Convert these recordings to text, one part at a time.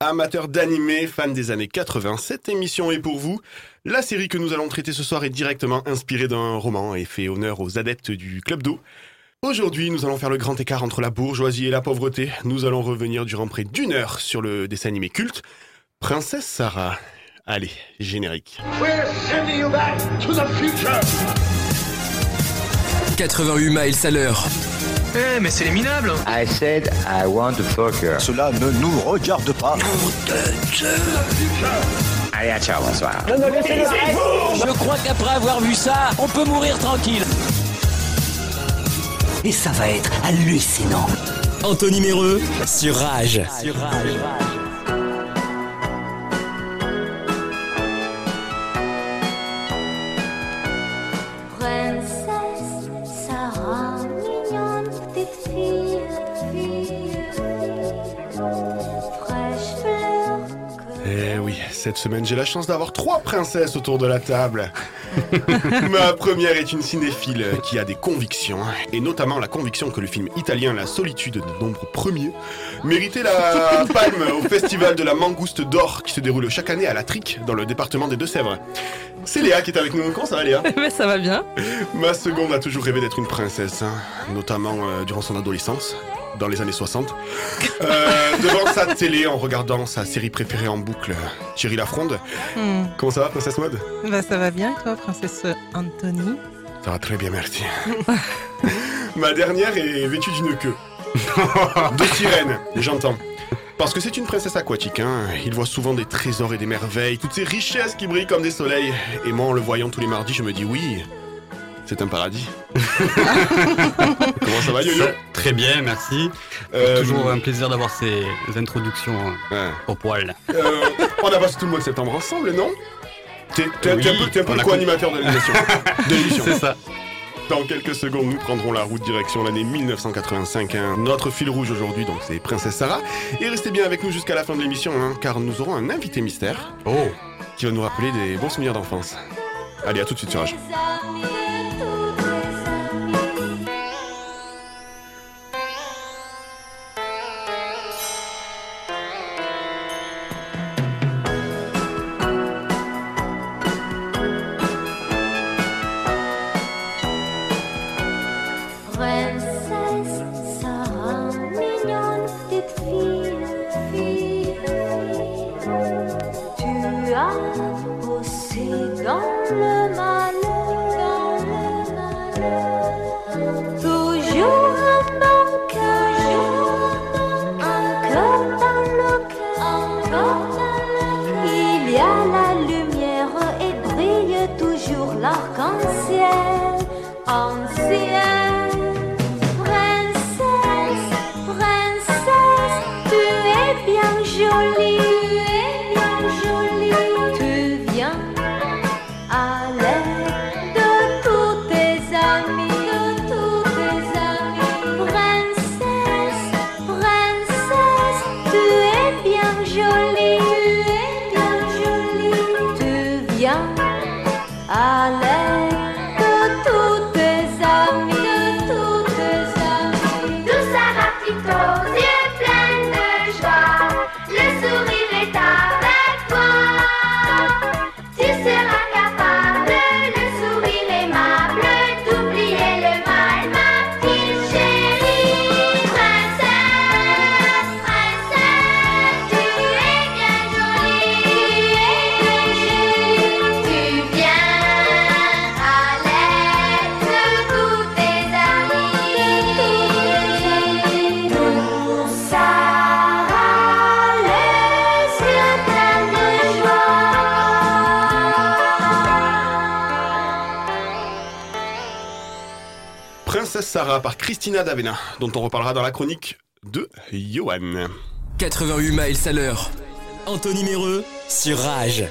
Amateurs d'animé, fans des années 80, cette émission est pour vous. La série que nous allons traiter ce soir est directement inspirée d'un roman et fait honneur aux adeptes du Club d'eau. Aujourd'hui, nous allons faire le grand écart entre la bourgeoisie et la pauvreté. Nous allons revenir durant près d'une heure sur le dessin animé culte Princesse Sarah. Allez, générique. We're sending you back to the future. 88 miles à l'heure. Eh, mais c'est les minables I said I want to fuck her. Cela ne nous regarde pas. Allez, à ciao, bonsoir. Je crois qu'après avoir vu ça, on peut mourir tranquille. Et ça va être hallucinant. Anthony Méreux sur Rage. Princesse cette semaine j'ai la chance d'avoir trois princesses autour de la table. Ma première est une cinéphile qui a des convictions, et notamment la conviction que le film italien La solitude de nombre premier méritait la palme au festival de la Mangouste d'Or qui se déroule chaque année à La Trique dans le département des Deux-Sèvres. C'est Léa qui est avec nous. Comment ça va Léa? Mais ça va bien. Ma seconde a toujours rêvé d'être une princesse, hein, notamment euh, durant son adolescence, dans les années 60. Euh, devant sa télé, en regardant sa série préférée en boucle, Thierry Lafronde. Hmm. Comment ça va, princesse Mode Bah, ça va bien, toi, princesse Anthony? Ça va très bien, merci. Ma dernière est vêtue d'une queue. de sirène, j'entends. Parce que c'est une princesse aquatique, hein. Il voit souvent des trésors et des merveilles, toutes ces richesses qui brillent comme des soleils. Et moi, en le voyant tous les mardis, je me dis oui, c'est un paradis. Comment ça va, Yo-Yo Très bien, merci. Euh, Toujours un plaisir d'avoir ces introductions ouais. au poil. Euh, on a passé tout le mois de septembre ensemble, non? T'es Oui, un peu, le co-animateur de l'émission. C'est ça. Dans quelques secondes, nous prendrons la route direction l'année 1985. hein. Notre fil rouge aujourd'hui, donc c'est Princesse Sarah. Et restez bien avec nous jusqu'à la fin de l'émission, hein, car nous aurons un invité mystère Oh, qui va nous rappeler des bons souvenirs d'enfance. Allez, à tout de suite sur Rage. Christina D'Avena, dont on reparlera dans la chronique de Johan. 88 miles à l'heure. Anthony Méreux sur Rage.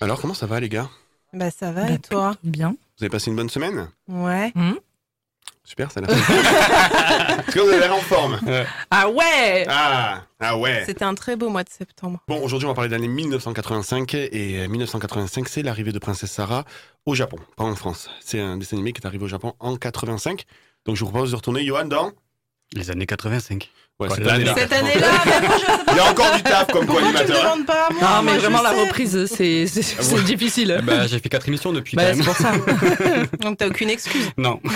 Alors, comment ça va, les gars? Bah, ça va, Bah, et toi? bien. Vous avez passé une bonne semaine? Ouais. Super, ça l'a fait. Est-ce que vous avez l'air en forme Ah ouais Ah, ah ouais. C'était un très beau mois de septembre. Bon, aujourd'hui, on va parler de l'année 1985. Et euh, 1985, c'est l'arrivée de Princesse Sarah au Japon, pas en France. C'est un dessin animé qui est arrivé au Japon en 85. Donc, je vous propose de retourner, Johan, dans les années 85. Ouais, Quoi, cette année-là. Cette année-là, mais moi, je- Il y a encore du taf comme pourquoi tu me co-animateur. hein. demandes pas à moi Non, mais Moi, vraiment, la sais. reprise, c'est c'est- c'est difficile. Bah, j'ai fait quatre émissions depuis Bah, quand c'est même. pour ça. Donc t'as aucune excuse. Non.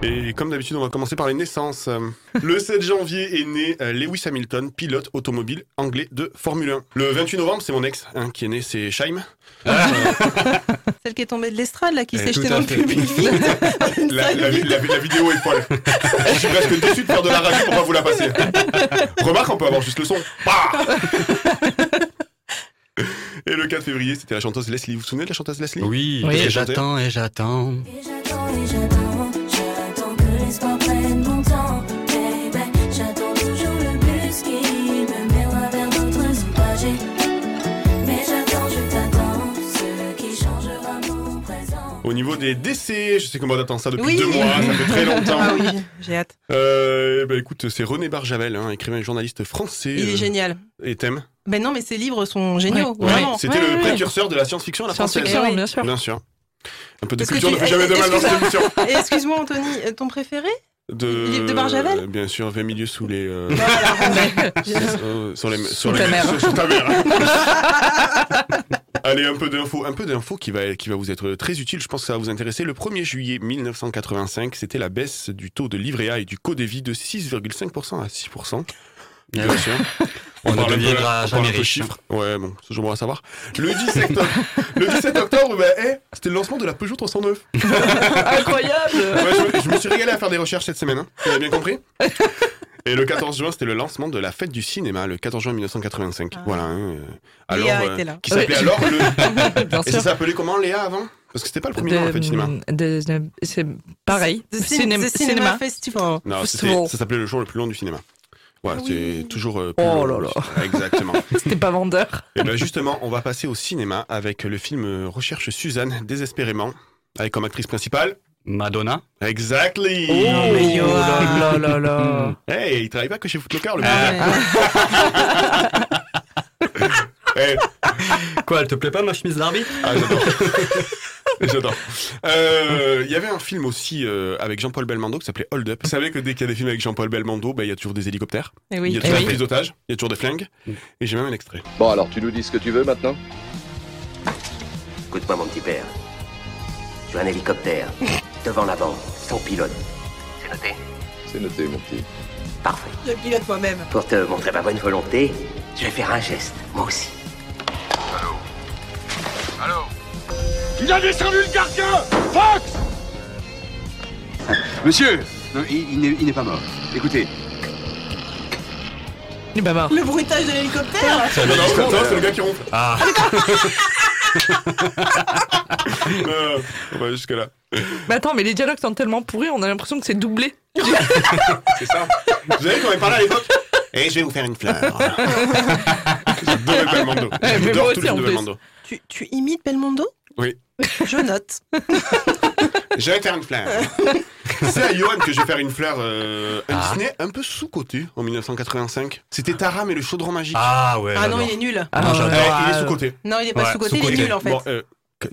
Et comme d'habitude, on va commencer par les naissances. Euh, Le 7 janvier est né euh, Lewis Hamilton, pilote automobile anglais de Formule 1. Le 28 novembre, c'est mon ex hein, qui est né, c'est Shaim. Celle qui est tombée de l'estrade, là, qui Eh, s'est jetée dans le public. La, la- la- la vidéo est folle. Je suis presque déçu de faire de la radio pour pas vous la passer. Remarque, on peut avoir juste le son. Bah Et le 4 février, c'était la chanteuse Leslie. Vous vous souvenez de la chanteuse Leslie? Oui, Oui. et j'attends et j'attends. Et j'attends et j'attends, j'attends que l'espoir prenne mon temps. Baby, j'attends toujours le bus qui me mènera vers d'autres trajets. Mais j'attends, je t'attends, ce qui changera mon présent. Au niveau des décès, je sais qu'on attend ça depuis Oui. deux mois, ça fait très longtemps. Ah oui, j'ai hâte. Euh, bah écoute, c'est René Barjavel, hein, écrivain et journaliste français. Il euh, est génial. Et thème Ben non, mais ses livres sont géniaux, Ouais. C'était Ouais, le ouais. précurseur de la science-fiction à la française. Science-fiction, Eh oui. bien sûr. Bien sûr. Un peu de culture tu- ne fait jamais de mal dans cette émission. Excuse-moi, Anthony, euh, ton préféré De, Livre de Barjavel euh, Bien sûr, 20 milieux sous les. euh, Voilà. euh, sur les sur Sous les- ta mère. sur- sous ta mère. Allez, un peu d'infos, un peu d'infos qui va, qui va vous être très utile. Je pense que ça va vous intéresser. Le 1er juillet 1985, c'était la baisse du taux de livret A et du code vie de 6,5% à 6%. Bien Ah sûr. On ne deviendra jamais riche. chiffres. Ouais, bon, c'est toujours bon à savoir. Le 17 octobre, le 17 octobre bah, eh, c'était le lancement de la Peugeot 309. Incroyable Ouais, je, me- je me suis régalé à faire des recherches cette semaine, hein. vous avez bien compris Et le 14 juin, c'était le lancement de la fête du cinéma, le 14 juin 1985. Ah. Voilà. hein, euh, alors, Léa euh, était là. Qui s'appelait alors le. Bien Et ça s'appelait comment Léa avant? Parce que c'était pas le premier nom, la fête du cinéma. de- de- c'est pareil. The, Cin- Cinéma- The Cinema, cinéma. Festival. Non, Festival. c'était- ça s'appelait le jour le plus long du cinéma. Ouais, Ah c'est oui. toujours. euh, plus Oh là là. Exactement. C'était pas vendeur. Et bien justement, on va passer au cinéma avec le film euh, Recherche Suzanne, désespérément, avec comme actrice principale. Madonna. Exactly Oh, mais Johan. là là là. Hey, il travaille pas que chez Footlocker, le Ah Eh, Quoi, elle te plaît pas ma chemise d'arbitre? Ah, j'adore. j'adore. Euh, Il y avait un film aussi euh, avec Jean-Paul Belmondo qui s'appelait Hold Up. Vous savez que dès qu'il y a des films avec Jean-Paul Belmondo, bah, il y a toujours des hélicoptères, Eh il y oui. a toujours Eh des oui. prises d'otages, il y a toujours des flingues. Et j'ai même un extrait. Bon, alors tu nous dis ce que tu veux maintenant Écoute-moi, mon petit père. Sur un hélicoptère, devant la bande, sans pilote. C'est noté C'est noté, mon petit. Parfait. Je pilote moi-même. Pour te montrer ma bonne volonté, je vais faire un geste, moi aussi. Il a descendu le gardien Fox Monsieur non, Il, il n'est- pas mort. Écoutez, Il est pas mort. Le bruitage de l'hélicoptère C'est vie. non, c'est le gars qui ronfle. Ah, Euh, on va jusque là. Mais attends, mais les dialogues sont tellement pourris, on a l'impression que c'est doublé. C'est ça. Vous savez quand il parlait à l'époque Et je vais vous faire une fleur. J'adorais Belmondo. mais J'adore moi tous aussi, les en films de plus. Belmondo. tu, tu imites Belmondo? Oui. Je note. Je vais faire une fleur. C'est à Johan que je vais faire une fleur. Euh, un Ah. Disney un peu sous-côté en 1985. C'était Taram et le chaudron magique. ah ouais. Ah non, il est nul. Ah, Non, il est sous-côté. Non, il est pas Ouais, sous-côté, il est nul en fait. Bon, euh,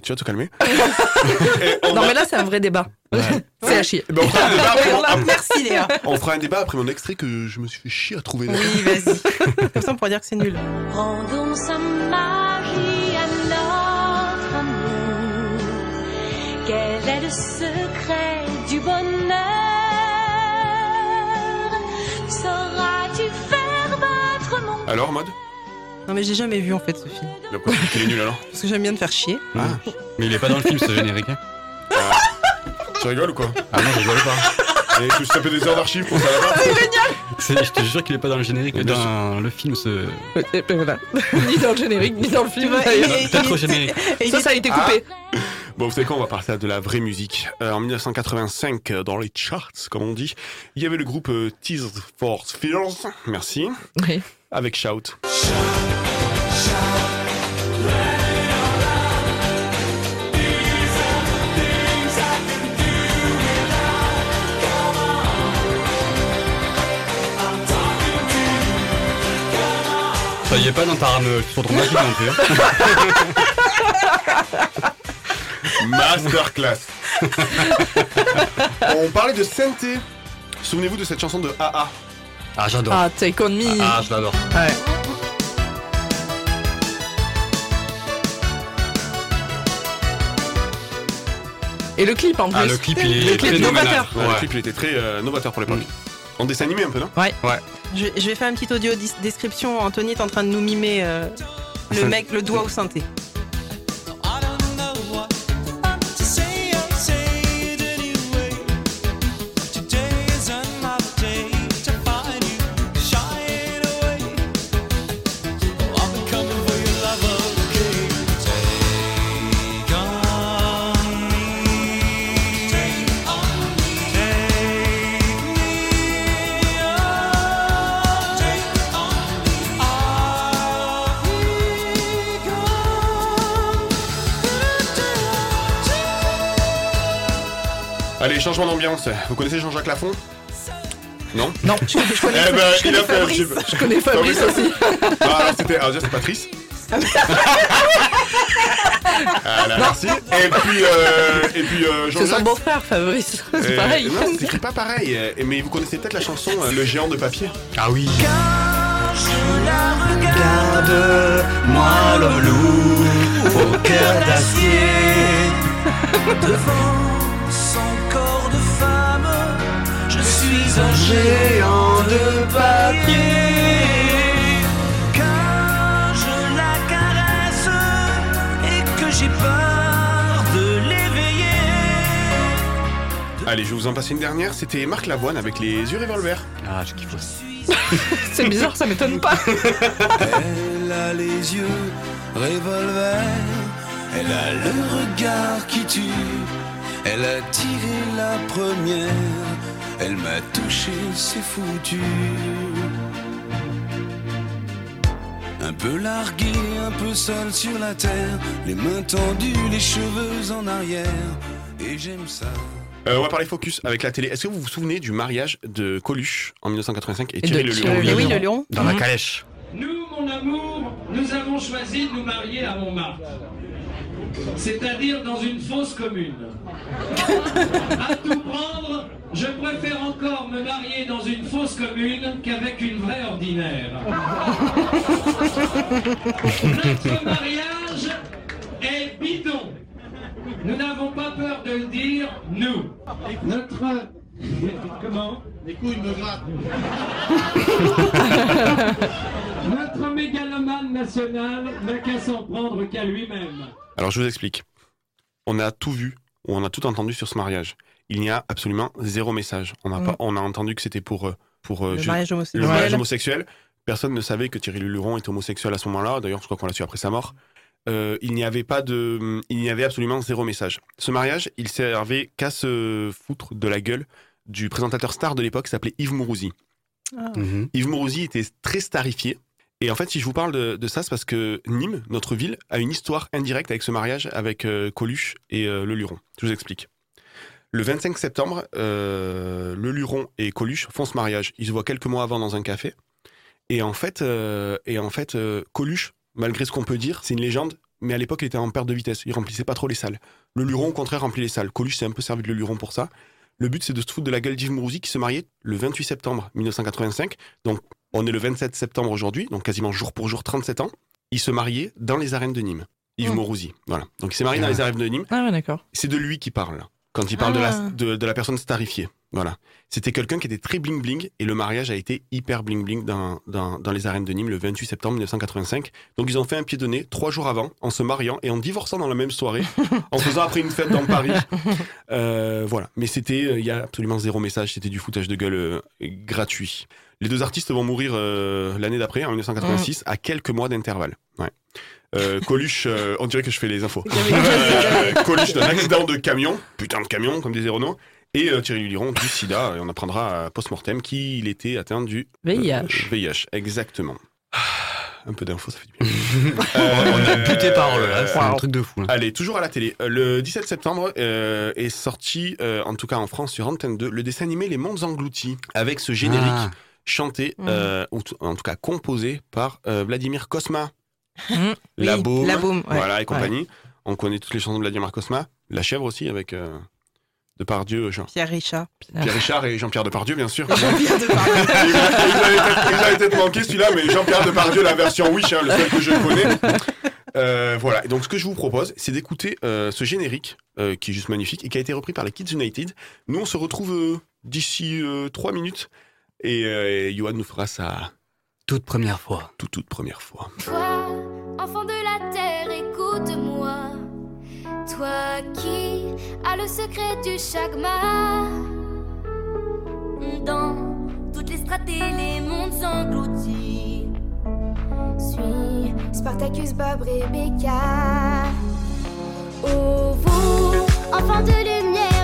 tu vas te calmer Non, va- mais là, c'est un vrai débat. C'est à chier. Ben, on, fera un débat après on Merci Léa. on fera un débat après mon extrait que je me suis fait chier à trouver. Oui, vas-y. Comme ça, on pourra dire que c'est nul. Rendons sa magie à notre amour. Quel est le secret du bonheur? Sauras-tu faire battre mon Alors, mode Non, mais j'ai jamais vu en fait ce film. Donc, il est nul alors? Parce que j'aime bien te faire chier. Ah, Mais il est pas dans le film ce générique. hein. tu rigoles ou quoi? Ah non, je rigole pas. Et je me suis tapé des heures d'archives pour ça là-bas. C'est- Je te jure qu'il est pas dans le générique, dans le film. Ce... Ben voilà. ni dans le générique, ni dans le film. Peut-être au générique. Ça, ça a été coupé. Bon, vous savez quoi, on va à de la vraie musique. Euh, en 1985, euh, dans les charts, comme on dit, il y avait le groupe euh, Tears for Fears, merci, Oui. avec Shout. Ça y est pas dans ta rame sur magique non plus. hein. Masterclass. On parlait de synthé. Souvenez-vous de cette chanson de AA. Ah, j'adore. Ah, Take On Me. Ah, je l'adore. Ouais. Et le clip en plus. Ah, le clip, il est Le clip très novateur. Ouais, Le Ouais. clip, il était très euh, novateur pour l'époque. En dessin animé un peu, non? Je, je vais faire une petite audio description. Anthony est en train de nous mimer euh, le mec, le doigt au synthé. Changement d'ambiance. Vous connaissez Jean-Jacques Lafont Non? Non. Je, je connais, Eh ben, je connais Fabrice. peu. Je connais Fabrice aussi. Ah, alors c'était. Alors, déjà, c'est Patrice. Voilà, merci. Et puis, euh, et puis euh, C'est son Jean-Jacques. beau-frère, Fabrice. C'est Euh, pareil. Non, c'est écrit pas pareil. Mais vous connaissez peut-être la chanson euh, Le géant de papier Ah oui. Regarde-moi l'homme loup au cœur d'acier Devant un géant de papier Quand je la caresse Et que j'ai peur de l'éveiller Allez, je vais vous en passer une dernière. C'était Marc Lavoine avec les yeux revolver. Ah, je kiffe aussi. C'est bizarre, ça m'étonne pas. Elle a les yeux revolver, elle a le regard qui tue, elle a tiré la première, elle m'a touché, c'est foutu. Un peu largué, un peu seul sur la terre, les mains tendues, les cheveux en arrière, et j'aime ça. Euh, on va parler focus avec la télé. Est-ce que vous vous souvenez du mariage de Coluche en 1985 et de Thierry Le Lion. Dans la calèche. Nous, mon amour, nous avons choisi de nous marier à Montmartre. C'est-à-dire dans une fosse commune. À tout prendre, je préfère encore me marier dans une fosse commune qu'avec une vraie ordinaire. Notre mariage est bidon. Nous n'avons pas peur de le dire, nous. Notre... Comment Les couilles me grattent. Notre mégalomane national n'a qu'à s'en prendre qu'à lui-même. Alors je vous explique. On a tout vu, on a tout entendu sur ce mariage. Il n'y a absolument zéro message. On a, Mm. pas, on a entendu que c'était pour, euh, pour euh, Le ju- mariage le homosexuel. mariage homosexuel. Personne ne savait que Thierry Luron était homosexuel à ce moment-là. D'ailleurs, je crois qu'on l'a su après sa mort. Euh, il n'y avait pas de, il n'y avait absolument zéro message. Ce mariage, il servait qu'à se foutre de la gueule du présentateur star de l'époque, qui s'appelait Yves Mourouzi. Ah. Mhm. Yves Mourouzi était très starifié. Et en fait, si je vous parle de, de ça, c'est parce que Nîmes, notre ville, a une histoire indirecte avec ce mariage avec euh, Coluche et euh, le Luron. Je vous explique. Le 25 septembre, euh, le Luron et Coluche font ce mariage. Ils se voient quelques mois avant dans un café. Et en fait, euh, et en fait euh, Coluche, malgré ce qu'on peut dire, c'est une légende, mais à l'époque, il était en perte de vitesse. Il remplissait pas trop les salles. Le Luron, au contraire, remplit les salles. Coluche s'est un peu servi de le Luron pour ça. Le but, c'est de se foutre de la gueule d'Yves Mourouzi qui se mariait le 28 septembre 1985. Donc, on est le 27 septembre aujourd'hui, donc quasiment jour pour jour, 37 ans. Il se mariait dans les arènes de Nîmes. Yves Mm. Mourouzi. Voilà. Donc, il s'est marié dans les arènes de Nîmes. Ah ouais, d'accord. C'est de lui qui parle, quand il parle de, Ah. la, de, de la personne starifiée. Voilà. C'était quelqu'un qui était très bling-bling et le mariage a été hyper bling-bling dans, dans, dans les arènes de Nîmes le 28 septembre 1985. Donc ils ont fait un pied de nez trois jours avant en se mariant et en divorçant dans la même soirée, en faisant après une fête dans Paris. Euh, voilà. Mais c'était, euh, il y a absolument zéro message, c'était du foutage de gueule euh, gratuit. Les deux artistes vont mourir l'année d'après, en 1986, à quelques mois d'intervalle. Ouais. Euh, Coluche, euh, on dirait que je fais les infos. Euh, Coluche d'un accident de camion, putain de camion, comme des aéronautes. Et euh, Thierry Luron du sida, et on apprendra à post-mortem qu'il était atteint du VIH. euh, VIH, exactement. Un peu d'infos, ça fait du bien. On a buté parole là, c'est un truc de fou. hein. Allez, toujours à la télé. Euh, Le 17 septembre euh, est sorti, euh, en tout cas en France sur Antenne 2, le dessin animé Les Mondes Engloutis, avec ce générique Ah. chanté, euh, ou t- en tout cas composé par euh, Vladimir Kosma. Mhm. La Oui, Baume, La ouais. voilà, et compagnie. On connaît toutes les chansons de Vladimir Kosma. La chèvre aussi, avec, euh, Depardieu, Jean. Pierre Richard. Pierre Richard et Jean-Pierre Depardieu, bien sûr. Jean-Pierre Depardieu. il peut-être- manqué celui-là, mais Jean-Pierre Depardieu, la version Wish, hein, le seul que je connais. Euh, voilà, et donc ce que je vous propose, c'est d'écouter euh, ce générique euh, qui est juste magnifique et qui a été repris par les Kids United. Nous, on se retrouve euh, d'ici euh, trois minutes et, euh, et Johan nous fera sa toute première fois. Toute, toute première fois. Toi, enfant de la terre, écoute-moi. Toi qui as le secret du chagma. Dans toutes les stratégies, les mondes engloutis. Suis Spartacus, Bob, Rebecca. Oh, vous, enfants de lumière,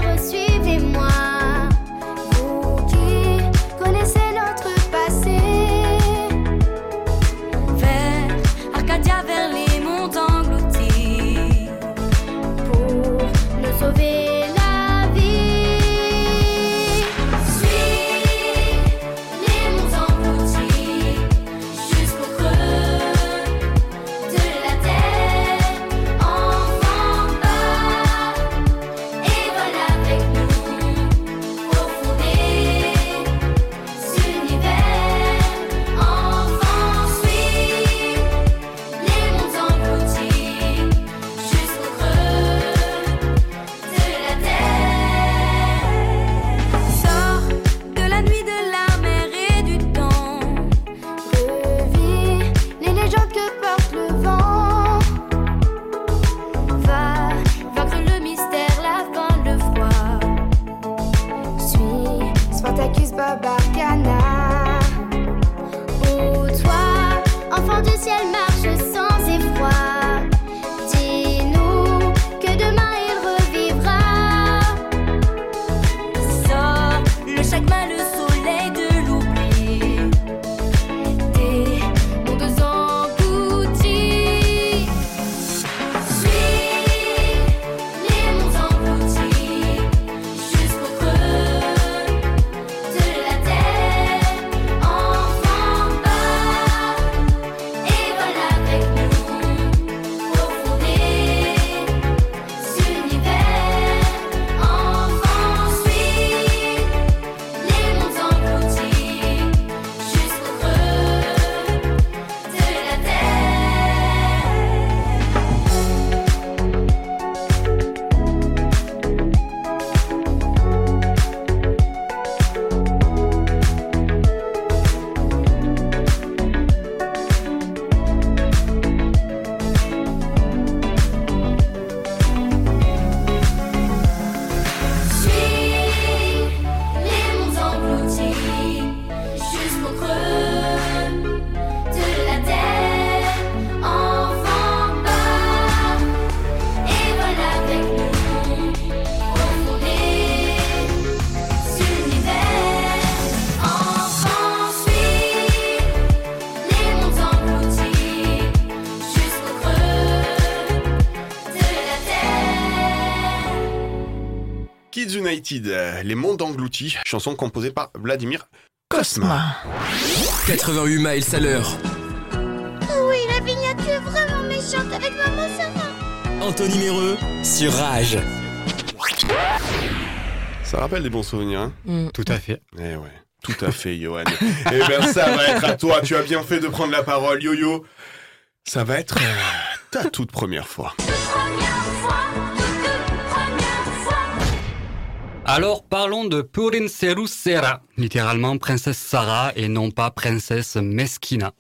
Les Mondes Engloutis, chanson composée par Vladimir Kosma. 88 miles à l'heure. Oui, la vignette est vraiment méchante avec maman, va. Anthony Méreux sur Rage. Ça rappelle des bons souvenirs, hein? Tout à fait. Eh ouais, tout à fait, Johan. Eh bien, ça va être à toi. Tu as bien fait de prendre la parole, Yo-Yo. Ça va être euh, ta toute première fois. Alors parlons de Purinceru Sera, littéralement princesse Sarah et non pas princesse Mesquina,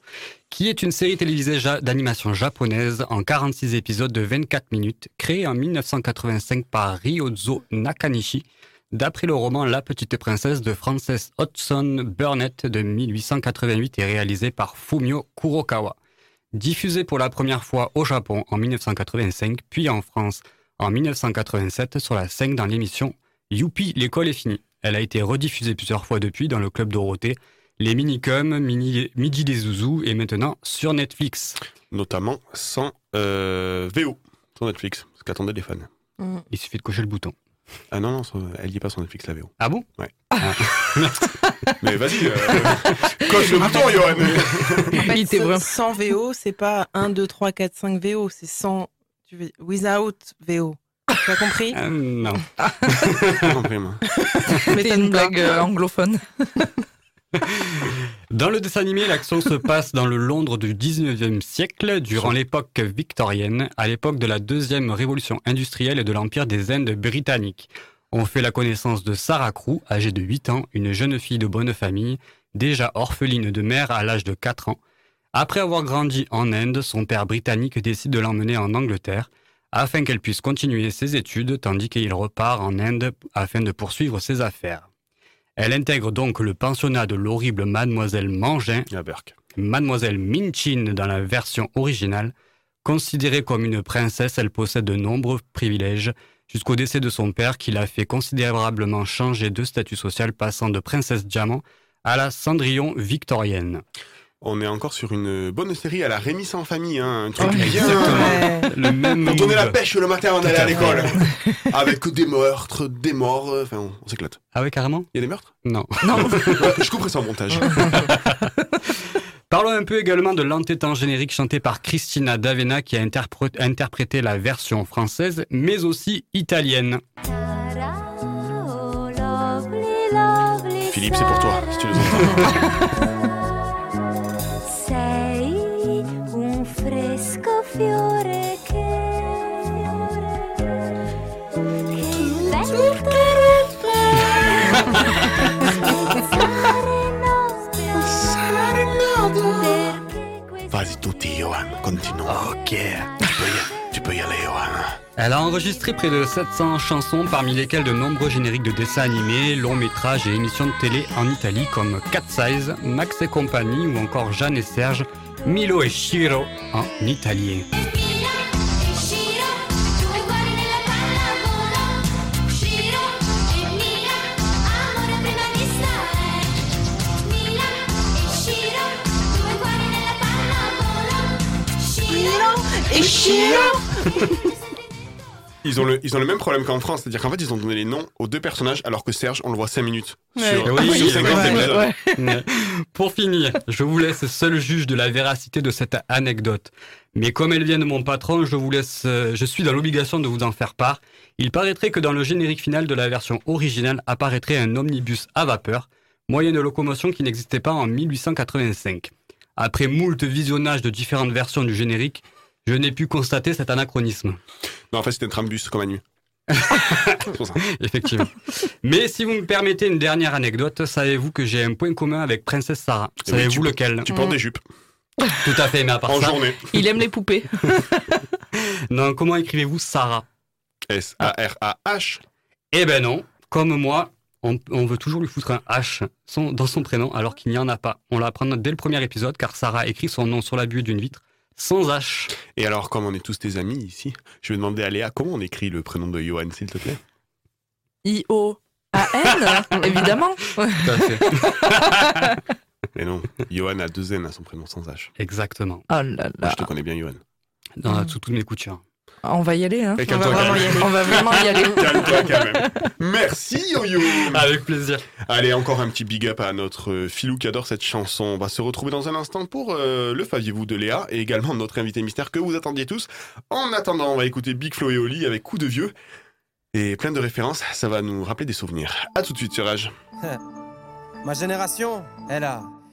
qui est une série télévisée d'animation japonaise en 46 épisodes de 24 minutes, créée en 1985 par Ryozo Nakanishi, d'après le roman La Petite Princesse de Frances Hodgson Burnett de 1888 et réalisé par Fumio Kurokawa. Diffusée pour la première fois au Japon en 1985, puis en France en 1987 sur la 5 dans l'émission Youpi, l'école est finie. Elle a été rediffusée plusieurs fois depuis dans le Club Dorothée, les Minicums, Mini, Midi des Zouzous et maintenant sur Netflix. Notamment sans euh, VO sur Netflix, ce qu'attendaient les fans. Il suffit de cocher le bouton. Ah non, non, elle y est pas sur Netflix, la VO. Ah bon? Ouais. Mais vas-y, euh, coche le bouton, Johan. En fait, ce- Sans VO, c'est pas 1, 2, 3, 4, 5 VO, c'est sans tu veux- without VO. T'as compris Euh, Non. J'ai compris, moi. Mais une blague euh, anglophone. Dans le dessin animé, l'action se passe dans le Londres du 19e siècle, durant l'époque victorienne, à l'époque de la deuxième révolution industrielle et de l'Empire des Indes britanniques. On fait la connaissance de Sarah Crew, âgée de 8 ans, une jeune fille de bonne famille, déjà orpheline de mère à l'âge de 4 ans. Après avoir grandi en Inde, son père britannique décide de l'emmener en Angleterre afin qu'elle puisse continuer ses études tandis qu'il repart en Inde afin de poursuivre ses affaires. Elle intègre donc le pensionnat de l'horrible mademoiselle Mangin, mademoiselle Minchin dans la version originale. Considérée comme une princesse, elle possède de nombreux privilèges jusqu'au décès de son père qui l'a fait considérablement changer de statut social passant de princesse diamant à la Cendrillon victorienne. On est encore sur une bonne série à la Rémi sans famille, hein, un truc Ouais, bien. exactement. Le même Quand on est la pêche le matin Tout d'aller à l'école. Avec des meurtres, des morts, euh, enfin on, on s'éclate. Ah ouais, carrément Il y a des meurtres? Non. Ouais, Je couperai ça en montage. Parlons un peu également de l'entêtant générique chanté par Christina D'Avena qui a interpré- interprété la version française, mais aussi italienne. Philippe, c'est pour toi, si tu entends. Fresco fiore che Vas-y tutti, Johan, continue. Ok. Tu peux y, tu peux y aller, Johan. Elle a enregistré près de 700 chansons, parmi lesquelles de nombreux génériques de dessins animés, longs métrages et émissions de télé en Italie comme Cat Size, Max et compagnie ou encore Jeanne et Serge, Milo et Shiro en italien. Et Shiro? Ils ont, le, ils ont le même problème qu'en France, c'est-à-dire qu'en fait, ils ont donné les noms aux deux personnages, alors que Serge, on le voit 5 minutes. Ouais. Sur, Oui, sur 50 ouais, épisodes. ouais. Mais Pour finir, je vous laisse seul juge de la véracité de cette anecdote. Mais comme elle vient de mon patron, je vous laisse, euh, je suis dans l'obligation de vous en faire part. Il paraîtrait que dans le générique final de la version originale apparaîtrait un omnibus à vapeur, moyen de locomotion qui n'existait pas en 1885. Après moult visionnages de différentes versions du générique, je n'ai pu constater cet anachronisme. Non, en fait, c'était un trambus, comme à nuit. C'est pour ça. Effectivement. Mais si vous me permettez une dernière anecdote, savez-vous que j'ai un point commun avec Princesse Sarah? Eh oui, Savez-vous lequel? Tu portes des jupes. Tout à fait, mais à part En ça. journée. Il aime les poupées. Non, comment écrivez-vous Sarah? S-A-R-A-H. Eh ben non, comme moi, on, on veut toujours lui foutre un H son- dans son prénom alors qu'il n'y en a pas. On l'apprend dès le premier épisode car Sarah écrit son nom sur la buée d'une vitre sans H. Et alors, comme on est tous tes amis ici, je vais demander à Léa comment on écrit le prénom de Johan, s'il te plaît? I-O-A-N, évidemment. Tout à fait. Mais non, Johan a deux N à son prénom sans H. Exactement. Oh là Moi, là. je te connais bien, Johan. Dans sous toutes mes coutures. On va y aller, hein. On va vraiment y aller. On va vraiment y aller. Calme-toi quand même. Merci Yo-Yo Avec plaisir. Allez, encore un petit big up à notre euh, Filou qui adore cette chanson. On va se retrouver dans un instant pour euh, le Faviez-vous de Léa et également notre invité mystère que vous attendiez tous. En attendant, on va écouter Big Flo et Oli avec Coup de Vieux. Et plein de références, ça va nous rappeler des souvenirs. A tout de suite sur. Ma génération, elle a,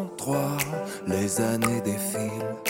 1903, les années défilent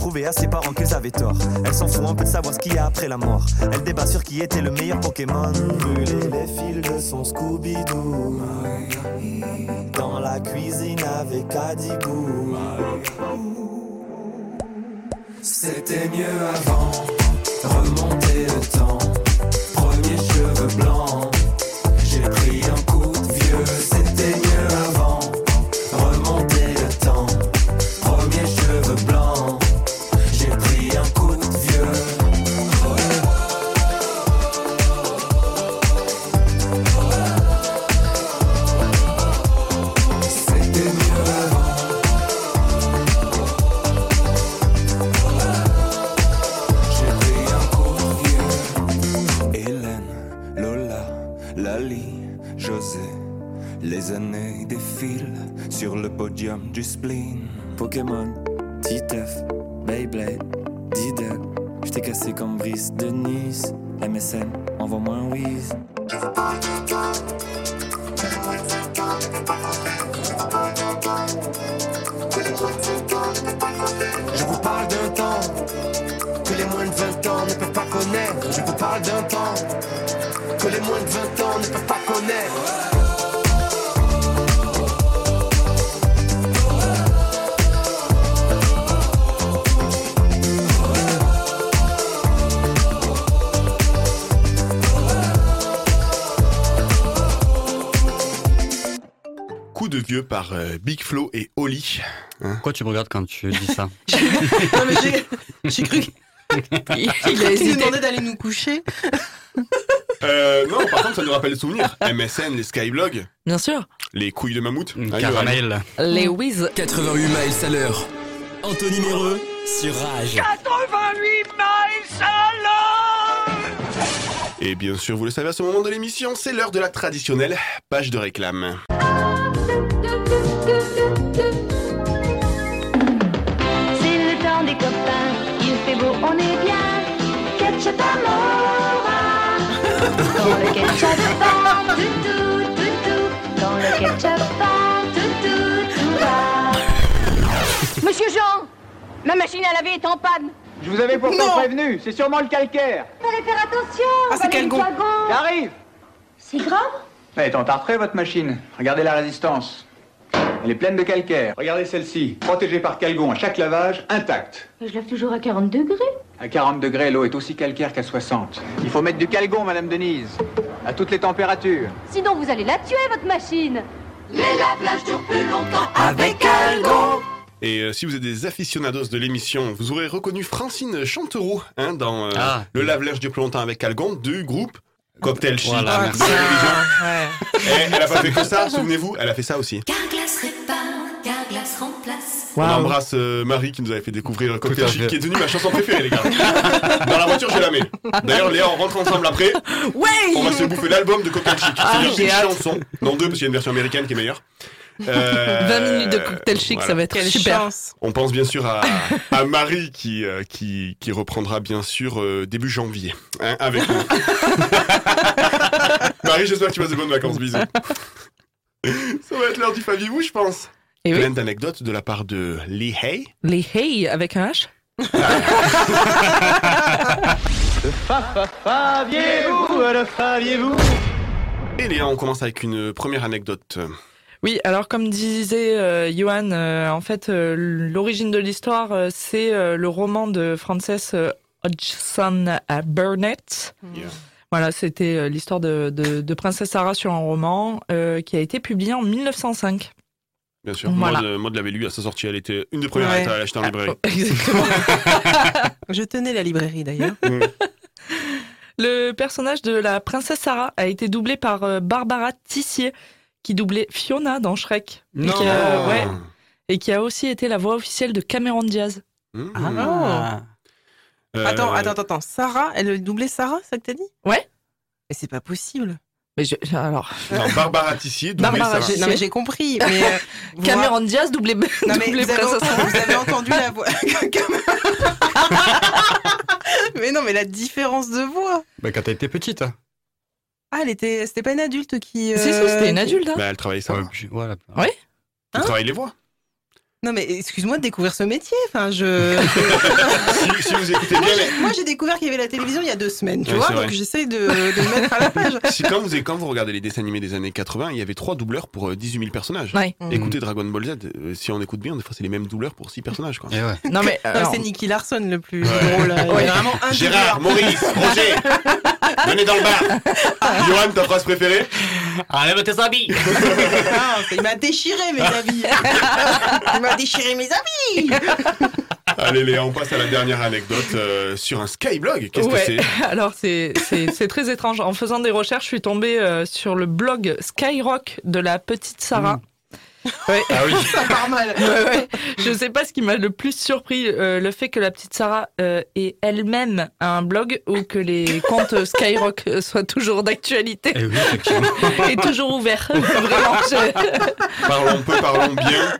prouver à ses parents qu'ils avaient tort. Elle s'en fout un peu de savoir ce qu'il y a après la mort. Elle débat sur qui était le meilleur Pokémon. Brûler les fils de son Scooby-Doo. Dans la cuisine avec Adibou. C'était mieux avant. Remonter le temps. Premier cheveux blancs. MSN, Par euh, Big Flo et Oli. Hein Pourquoi tu me regardes quand tu dis ça Non, mais j'ai- j'ai cru qu'il Il a nous demandait d'aller nous coucher. Euh, non, par contre, ça nous rappelle des souvenirs. MSN, les Skyblogs, Bien sûr. les couilles de mammouth. Ah, Caramel. Les Wiz. 88 miles à l'heure. Anthony Méreux sur Rage. 88 miles à l'heure Et bien sûr, vous le savez, à ce moment de l'émission, c'est l'heure de la traditionnelle page de réclame. Dans le ketchup tout tout tout tout. Dans le ketchup tout tout tout va. Monsieur Jean, ma machine à laver est en panne. Je vous avais pourtant prévenu, c'est sûrement le calcaire. Fallait faire attention. Ah, c'est quel. J'arrive C'est grave Elle est entartrée votre machine. Regardez la résistance. Elle est pleine de calcaire. Regardez celle-ci, protégée par calgon à chaque lavage, intacte. Je lave toujours à 40 degrés. À 40 degrés, l'eau est aussi calcaire qu'à 60. Il faut mettre du calgon, Madame Denise. À toutes les températures. Sinon vous allez la tuer, votre machine. Les lave-linges durent plus longtemps avec Calgon. Et euh, si vous êtes des aficionados de l'émission, vous aurez reconnu Francine Chantereau hein, dans euh, Ah. le lave-linge du plus longtemps avec Calgon du groupe Cocktail Chic. Voilà, Ah. Et elle a pas fait que ça, souvenez-vous, elle a fait ça aussi. On embrasse euh, Marie qui nous avait fait découvrir Cocktail Chic, qui est devenue ma chanson préférée, les gars. Dans la voiture, je la mets. D'ailleurs, Léa, on rentre ensemble après. Ouais On va se bouffer l'album de Cocktail Chic. Ah, C'est-à-dire j'ai une hâte. chanson. Non, deux, parce qu'il y a une version américaine qui est meilleure. Euh, 20 minutes de cocktail chic, voilà. ça va être Quelle super. chance. On pense bien sûr à, à Marie qui, euh, qui, qui reprendra bien sûr euh, début janvier hein, avec nous. Marie, j'espère que tu passes de bonnes vacances. Bisous. Ça va être l'heure du Favivou, je pense. Et oui. Plein d'anecdotes de la part de Lee Hay. Les Hey avec un H. Et Léa, on commence avec une première anecdote. Oui, alors comme disait euh, Johan, euh, en fait, euh, l'origine de l'histoire, euh, c'est euh, le roman de Frances euh, Hodgson à Burnett. Voilà, c'était euh, l'histoire de, de, de Princesse Sarah sur un roman euh, qui a été publié en 1905. Bien sûr. Voilà. Maud, Maud l'avait lu à sa sortie. Elle était une des premières Ouais. à l'acheter en librairie. Exactement. Je tenais la librairie d'ailleurs. Mm. Le personnage de la princesse Sarah a été doublé par euh, Barbara Tissier, qui doublait Fiona dans Shrek. Et Non. qui a, ouais, et qui a aussi été la voix officielle de Cameron Diaz. Mm. Ah. Euh, Attends, attends, attends. Sarah, elle a doublé Sarah, ça que t'as dit? Ouais. Mais c'est pas possible. Mais je- alors, Non, Barbara Tissier, doublé Barbara Sarah. Non mais j'ai compris. Mais, euh, Cameron Diaz doublé, Non mais doublé vous avez, entendu, Sarah. vous avez entendu la voix. mais non, mais la différence de voix. Bah, quand t'as été petite. hein. Ah, elle était, c'était pas une adulte qui. euh, Si, si, c'était une adulte. hein. Bah, elle travaillait ça. Puis, voilà. Ouais. Elle travaille les voix. Non mais excuse-moi de découvrir ce métier. Enfin, je. si, si vous écoutez moi, bien, j'ai- moi, j'ai découvert qu'il y avait la télévision il y a deux semaines, tu vois, donc j'essaye de, de me mettre à la page. si quand vous, quand vous regardez les dessins animés des années 80, il y avait trois doubleurs pour euh, 18 000 personnages. Ouais. Écoutez Dragon Ball Z, euh, si on écoute bien, des fois c'est les mêmes doubleurs pour 6 personnages. Quoi. Et ouais. Non mais alors, c'est Nicky Larson le plus Ouais. drôle. Ouais. vraiment un Gérard, doubleur. Maurice, Roger, venez dans le bar. Johan, ta phrase préférée Enlève tes habits il m'a déchiré mes habits. Il m'a déchiré mes habits. Allez Léa, on passe à la dernière anecdote euh, sur un Skyblog. Qu'est-ce ouais. que c'est Alors c'est c'est c'est très étrange. En faisant des recherches, je suis tombée euh, sur le blog Skyrock de la petite Sarah. Ouais. Ah oui. Ça part mal. Ouais, ouais. Je sais pas ce qui m'a le plus surpris, euh, le fait que la petite Sarah euh, ait elle-même un blog ou que les comptes Skyrock soient toujours d'actualité Eh oui, et toujours ouverts. Vraiment, je- Parlons peu, parlons bien.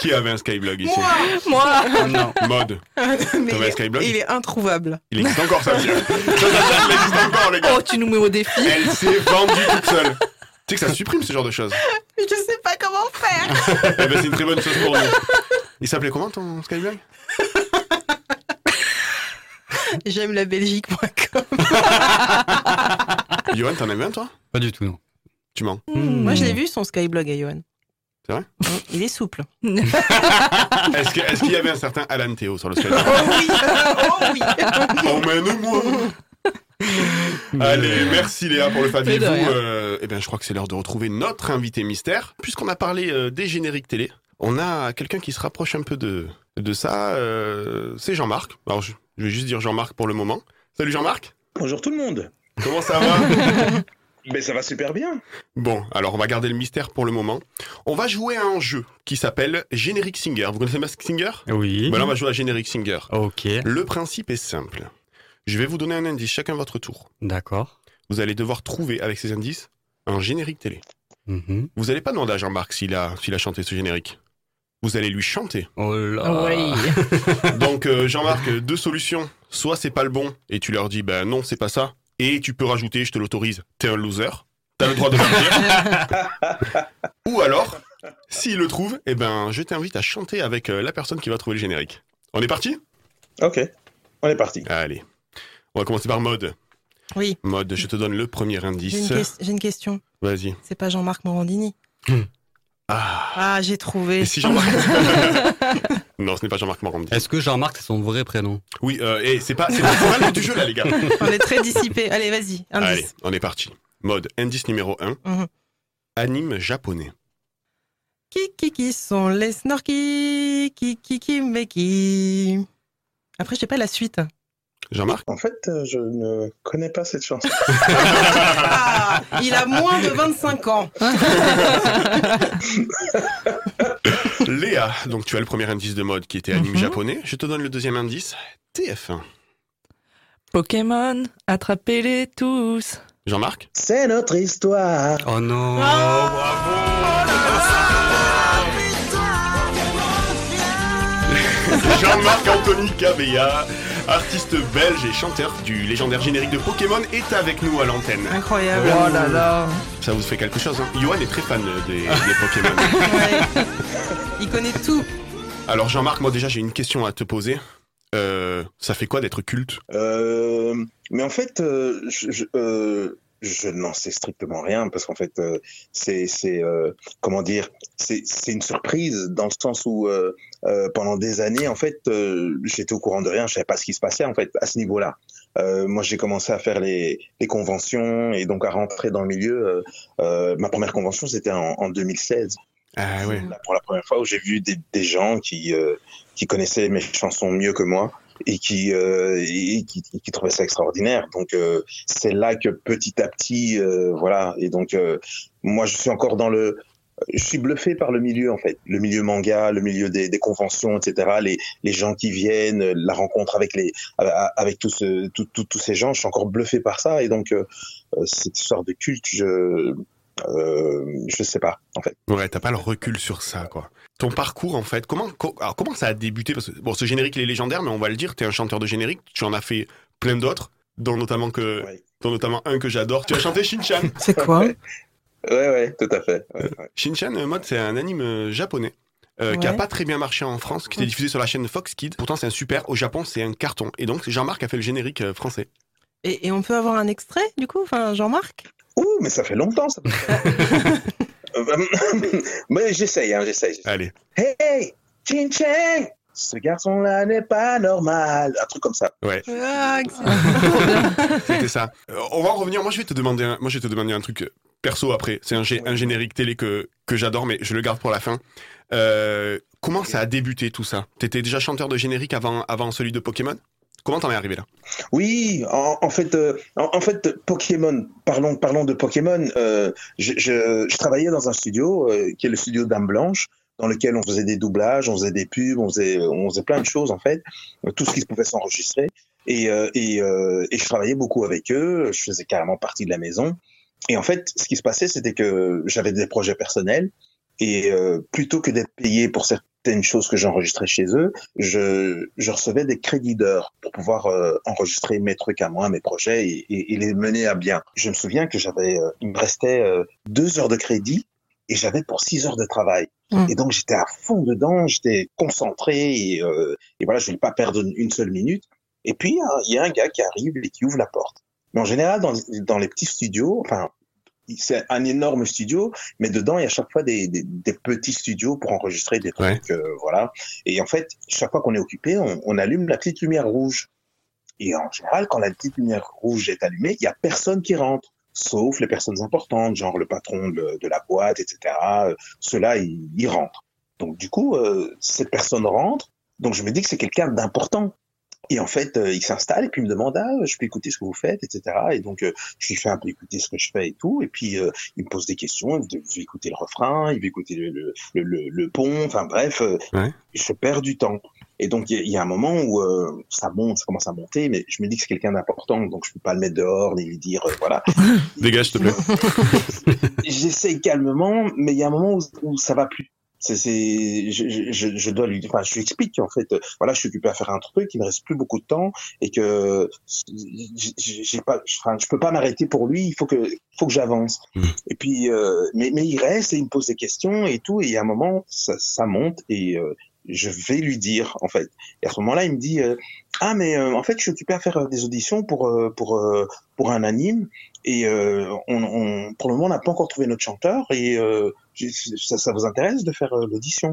Qui avait un Skyblog ici moi. Non. Mode. T'avais un Skyblog il est introuvable. Il existe encore ça, monsieur. Ça, ça, ça, il existe encore, les gars. Oh, tu nous mets au défi. Elle s'est vendue toute seule. Tu sais que ça supprime ce genre de choses. Mais je sais pas comment faire. Eh ben, c'est une très bonne chose pour nous. Il s'appelait comment ton Skyblog? J'aime la Belgique.com. Johan, t'en avais un toi? Pas du tout, non. Tu mens. Moi, je l'ai vu son Skyblog à Johan. C'est vrai? Il est souple. Est-ce qu'il y avait un certain Alan Théo sur le Skyblog oui, oh oui. Emmène-moi Allez, merci Léa pour le rien. Euh, eh bien, je crois que c'est l'heure de retrouver notre invité mystère. Puisqu'on a parlé euh, des génériques télé, on a quelqu'un qui se rapproche un peu de, de ça. euh, c'est Jean-Marc. Alors, je, je vais juste dire Jean-Marc pour le moment. Salut Jean-Marc Bonjour tout le monde. Comment ça va? Ben ça va super bien. Bon, alors on va garder le mystère pour le moment. On va jouer à un jeu qui s'appelle Generic Singer. Vous connaissez Mask Singer? Oui. Bah là, on va jouer à Generic Singer. Ok. Le principe est simple. Je vais vous donner un indice, chacun votre tour. D'accord. Vous allez devoir trouver avec ces indices un générique télé. Mhm. Vous n'allez pas demander à Jean-Marc s'il a, s'il a chanté ce générique. Vous allez lui chanter. Oh là. Oui. Donc euh, Jean-Marc, deux solutions. Soit c'est pas le bon et tu leur dis ben non c'est pas ça. Et tu peux rajouter, je te l'autorise, t'es un loser. T'as le droit de le. Ou alors, s'il le trouve, eh ben je t'invite à chanter avec euh, la personne qui va trouver le générique. On est parti? Ok, on est parti. Allez. On va commencer par mode. Oui. Mode, je te donne le premier J'ai une, indice. j'ai une question. Vas-y. C'est pas Jean-Marc Morandini? Ah. Ah, j'ai trouvé. Et si Jean-Marc Non, ce n'est pas Jean-Marc Morandi. Est-ce que Jean-Marc, c'est son vrai prénom? Oui, euh, et c'est pas, c'est le du jeu là, les gars. On est très dissipés. Allez, vas-y. Allez, on est parti. Mode, indice numéro 1. Mhm. Anime japonais. Qui, qui, qui sont les snorky Qui, qui, qui, mais qui? Après, je sais pas la suite. Jean-Marc En fait, euh, je ne connais pas cette chanson. Ah, il a moins de 25 ans. Léa, donc tu as le premier indice de mode qui était anime Mhm. japonais. Je te donne le deuxième indice. TF1. Pokémon, attrapez-les tous. Jean-Marc C'est notre histoire. Oh non Jean-Marc Anthony Cabella, artiste belge et chanteur du légendaire générique de Pokémon, est avec nous à l'antenne. Incroyable. Oh là là. Ça vous fait quelque chose, hein Johan est très fan des, des Pokémon. Ouais. Il connaît tout. Alors Jean-Marc, moi déjà j'ai une question à te poser. Euh, ça fait quoi d'être culte? Euh, mais en fait, euh, je, je, euh, je n'en sais strictement rien parce qu'en fait, euh, c'est, c'est euh, comment dire, c'est, c'est une surprise dans le sens où euh, pendant des années, en fait, euh, j'étais au courant de rien, je savais pas ce qui se passait en fait à ce niveau-là. Euh, moi, j'ai commencé à faire les, les conventions et donc à rentrer dans le milieu. euh, euh, ma première convention, c'était en, en 2016. Ah. Là, pour la première fois où j'ai vu des, des gens qui, euh, qui connaissaient mes chansons mieux que moi et qui, euh, et qui, qui trouvaient ça extraordinaire. Donc euh, c'est là que petit à petit, euh, voilà. Et donc euh, moi je suis encore dans le, je suis bluffé par le milieu en fait, le milieu manga, le milieu des, des conventions, etc. Les, les gens qui viennent, la rencontre avec les, avec tous ce, tout- tout- tous ces gens, je suis encore bluffé par ça. Et donc euh, euh, cette histoire de culte, je, euh, je sais pas en fait. Ouais, t'as pas le recul sur ça, quoi. Ton parcours, en fait, comment, co- alors, comment ça a débuté? Parce que, bon, ce générique, il est légendaire, mais on va le dire, t'es un chanteur de générique, tu en as fait plein d'autres, dont notamment, que, dont notamment un que j'adore. Tu as chanté Shinchan. C'est quoi? Ouais, ouais, tout à fait. Ouais, ouais. Shinchan, euh, mode, c'est un anime euh, japonais. euh, qui a pas très bien marché en France, qui était diffusé sur la chaîne Fox Kids. Pourtant, c'est un super. Au Japon, c'est un carton. Et donc, Jean-Marc a fait le générique euh, français. Et, et on peut avoir un extrait, du coup Enfin, Jean-Marc? Ouh, mais ça fait longtemps ça. Euh, mais j'essaye, hein, j'essaye. Allez. Hey, Chin Chang, ce garçon-là n'est pas normal. Un truc comme ça. Ouais. Ah, excellent. C'était ça. Euh, on va en revenir. Moi, je vais te demander un, moi, je vais te demander un truc euh, perso après. C'est un, gé- un générique télé que, que j'adore, mais je le garde pour la fin. Euh, comment ça a débuté tout ça? T'étais déjà chanteur de générique avant, avant celui de Pokémon? Comment t'en es arrivé là? Oui, en, en fait, euh, en, en fait, Pokémon. Parlons, parlons de Pokémon. euh, je, je, je travaillais dans un studio qui est le studio Dame Blanche, dans lequel on faisait des doublages, on faisait des pubs, on faisait, on faisait plein de choses en fait, tout ce qui pouvait s'enregistrer. Et, et, et je travaillais beaucoup avec eux. Je faisais carrément partie de la maison. Et en fait, ce qui se passait, c'était que j'avais des projets personnels. Et euh, plutôt que d'être payé pour certaines choses que j'enregistrais chez eux, je, je recevais des crédits d'heures pour pouvoir euh, enregistrer mes trucs à moi, mes projets et, et- et les mener à bien. Je me souviens que j'avais, euh, il me restait euh, deux heures de crédit et j'avais pour six heures de travail. Mm. Et donc j'étais à fond dedans, j'étais concentré et, euh, et voilà, je voulais pas perdre une, une seule minute. Et puis il y a un gars qui arrive et qui ouvre la porte. Mais en général, dans, dans les petits studios, enfin, c'est un énorme studio, mais dedans, il y a chaque fois des, des, des petits studios pour enregistrer des trucs, euh, voilà. Et en fait, chaque fois qu'on est occupé, on, on allume la petite lumière rouge. Et en général, quand la petite lumière rouge est allumée, il y a personne qui rentre, sauf les personnes importantes, genre le patron de, de la boîte, etc. Ceux-là, ils, ils rentrent. Donc du coup, euh, cette personne rentre. Donc je me dis que c'est quelqu'un d'important. Et en fait, euh, il s'installe et puis il me demande ah, je peux écouter ce que vous faites, etc. Et donc euh, je lui fais un peu écouter ce que je fais et tout. Et puis euh, il me pose des questions. Il veut, écouter le refrain, il veut écouter le, le, le, pont. Enfin bref, Ouais. je perds du temps. Et donc il y, a- il y a un moment où ça monte, ça commence à monter, mais je me dis que c'est quelqu'un d'important, donc je peux pas le mettre dehors ni lui dire voilà. Dégage, s'il te plaît. J'essaye calmement, mais il y a un moment où, où ça va plus. C'est, c'est, je, je- je, dois lui, enfin, je lui explique qu'en fait, euh, voilà, je suis occupé à faire un truc, il me reste plus beaucoup de temps et que j'ai- pas, enfin, je peux pas m'arrêter pour lui, il faut que, faut que j'avance. Et puis, euh, mais, mais il reste et il me pose des questions et tout, et a un moment, ça, ça monte et euh, je vais lui dire, en fait. Et à ce moment-là, il me dit, euh, ah, mais euh, en fait, je suis occupé à faire euh, des auditions pour, euh, pour, euh, pour un anime et euh, on, on, pour le moment, on n'a pas encore trouvé notre chanteur et euh, ça, ça vous intéresse de faire l'audition?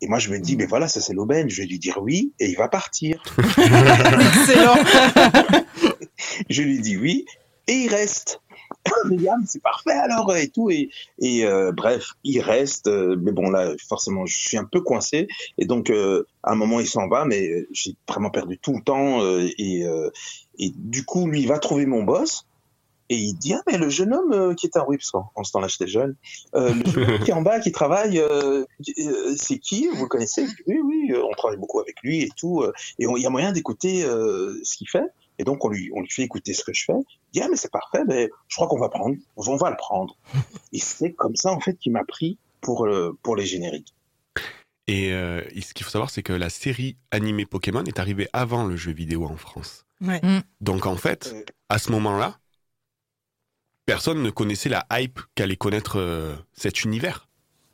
Et moi, je me dis, mais voilà, ça c'est l'aubaine. Je vais lui dire oui et il va partir. Excellent. je lui dis oui et il reste. C'est parfait alors et tout et, euh, bref, il reste. euh, mais bon là, forcément, je suis un peu coincé et donc euh, à un moment il s'en va, mais j'ai vraiment perdu tout le temps et du coup lui il va trouver mon boss et il dit ah mais le jeune homme qui est parce qu'en en ce temps-là j'étais jeune, qui est en bas qui travaille, c'est qui? Vous le connaissez? Oui oui, on travaille beaucoup avec lui et tout et il y a moyen d'écouter ce qu'il fait. Et donc on lui fait écouter ce que je fais. Il dit ah mais c'est parfait, mais je crois qu'on va prendre, on va le prendre. Et c'est comme ça en fait qu'il m'a pris pour euh, pour les génériques. Et euh, et ce qu'il faut savoir, c'est que la série animée Pokémon est arrivée avant le jeu vidéo en France. Ouais. Donc en fait, à ce moment-là, personne ne connaissait la hype qu'allait connaître euh, cet univers.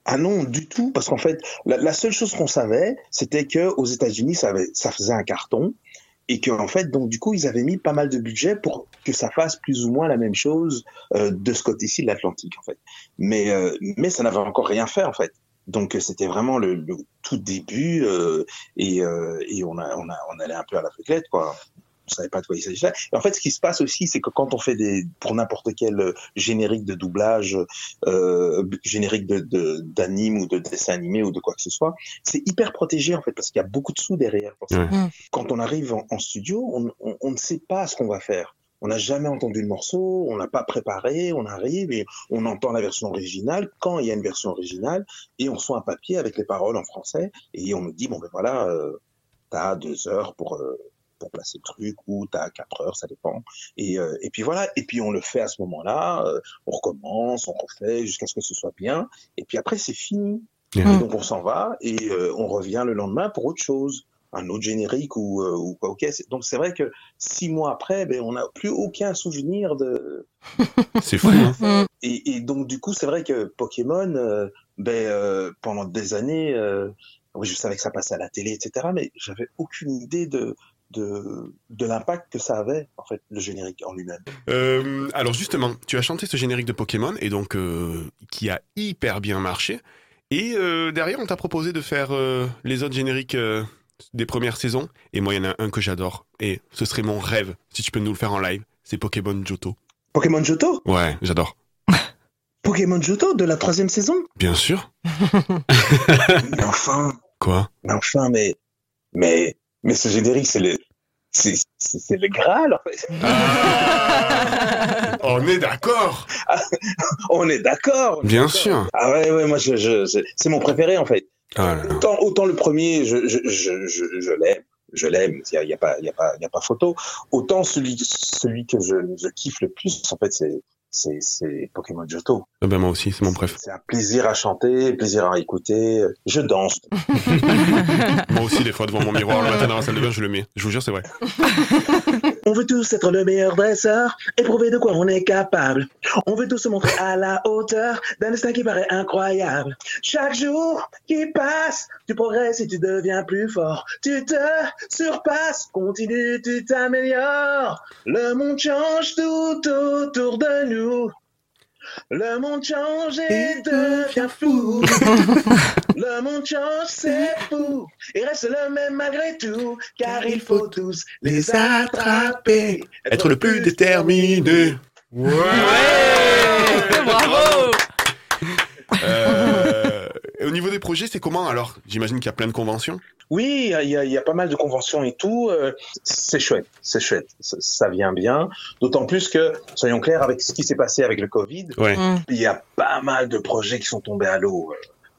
Ah non, du tout, parce qu'en fait, la, la seule chose qu'on savait, c'était que aux États-Unis, ça, avait- ça faisait un carton, et qu'en fait, donc du coup, ils avaient mis pas mal de budget pour que ça fasse plus ou moins la même chose euh, de ce côté-ci de l'Atlantique, en fait. Mais euh, mais ça n'avait encore rien fait, en fait. Donc euh, c'était vraiment le, tout début, et, et on a on a on allait un peu à l'aveuglette, quoi. On savait pas de quoi il s'agissait. Et en fait, ce qui se passe aussi, c'est que quand on fait des, pour n'importe quel euh, générique de doublage, euh, générique de, de- d'anime ou de dessin animé ou de quoi que ce soit, c'est hyper protégé en fait parce qu'il y a beaucoup de sous derrière. pour ça. Ouais. Mm. Quand on arrive en, en studio, on, on, on ne sait pas ce qu'on va faire. On n'a jamais entendu le morceau, on n'a pas préparé, on arrive et on entend la version originale quand il y a une version originale et on reçoit un papier avec les paroles en français et on nous dit bon ben voilà, euh, t'as deux heures pour euh, pour placer le truc ou t'as quatre heures, ça dépend. Et euh, et puis voilà, et puis on le fait à ce moment-là, euh, on recommence, on refait jusqu'à ce que ce soit bien et puis après c'est fini. Et donc on s'en va et euh, on revient le lendemain pour autre chose, un autre générique ou, euh, ou quoi. Ok, donc c'est vrai que six mois après, ben, on n'a plus aucun souvenir de. C'est fou. hein. Et, et donc du coup, c'est vrai que Pokémon, euh, ben, euh, pendant des années, euh, oui, je savais que ça passait à la télé, etc. Mais j'avais aucune idée de de, de l'impact que ça avait en fait le générique en lui-même. Euh, alors justement, tu as chanté ce générique de Pokémon et donc euh, qui a hyper bien marché. Et euh, derrière, on t'a proposé de faire les autres génériques des premières saisons. Et moi, il y en a un que j'adore. Et ce serait mon rêve si tu peux nous le faire en live. C'est Pokémon Johto. Pokémon Johto, Ouais, j'adore. Pokémon Johto de la troisième saison? Bien sûr. Mais enfin, Quoi? Mais enfin, mais mais mais ce générique, c'est le c'est c'est c'est le Graal en fait. On est d'accord. On est d'accord. Bien sûr. Ah ouais, ouais, moi, je, je, je- c'est mon préféré, en fait. Ah. Autant, autant le premier, je, je, je, je, je l'aime. Je l'aime, il n'y a, a, a, a pas photo. Autant celui, celui que je, je kiffe le plus, en fait, c'est, c'est, c'est Pokémon Johto. Ah ben moi aussi, c'est mon préf. C'est un plaisir à chanter, plaisir à écouter. Je danse. Moi aussi, des fois, devant mon miroir, le matin dans la salle de bain, je le mets. Je vous jure, c'est vrai. On veut tous être le meilleur dresseur et prouver de quoi on est capable. On veut tous se montrer à la hauteur d'un destin qui paraît incroyable. Chaque jour qui passe, tu progresses et tu deviens plus fort. Tu te surpasses, continue, tu t'améliores. Le monde change tout autour de nous. Le monde change et devient fou. Le monde change, c'est fou. Il reste le même malgré tout, car il faut tous les attraper. Être le plus déterminé. Ouais Euh, et au niveau des projets, c'est comment alors? J'imagine qu'il y a plein de conventions. Oui, il y a- y, pas mal de conventions et tout. euh, c'est chouette, c'est chouette. Ça, ça vient bien. D'autant plus que, soyons clairs, avec ce qui s'est passé avec le Covid, Ouais. il y a pas mal de projets qui sont tombés à l'eau.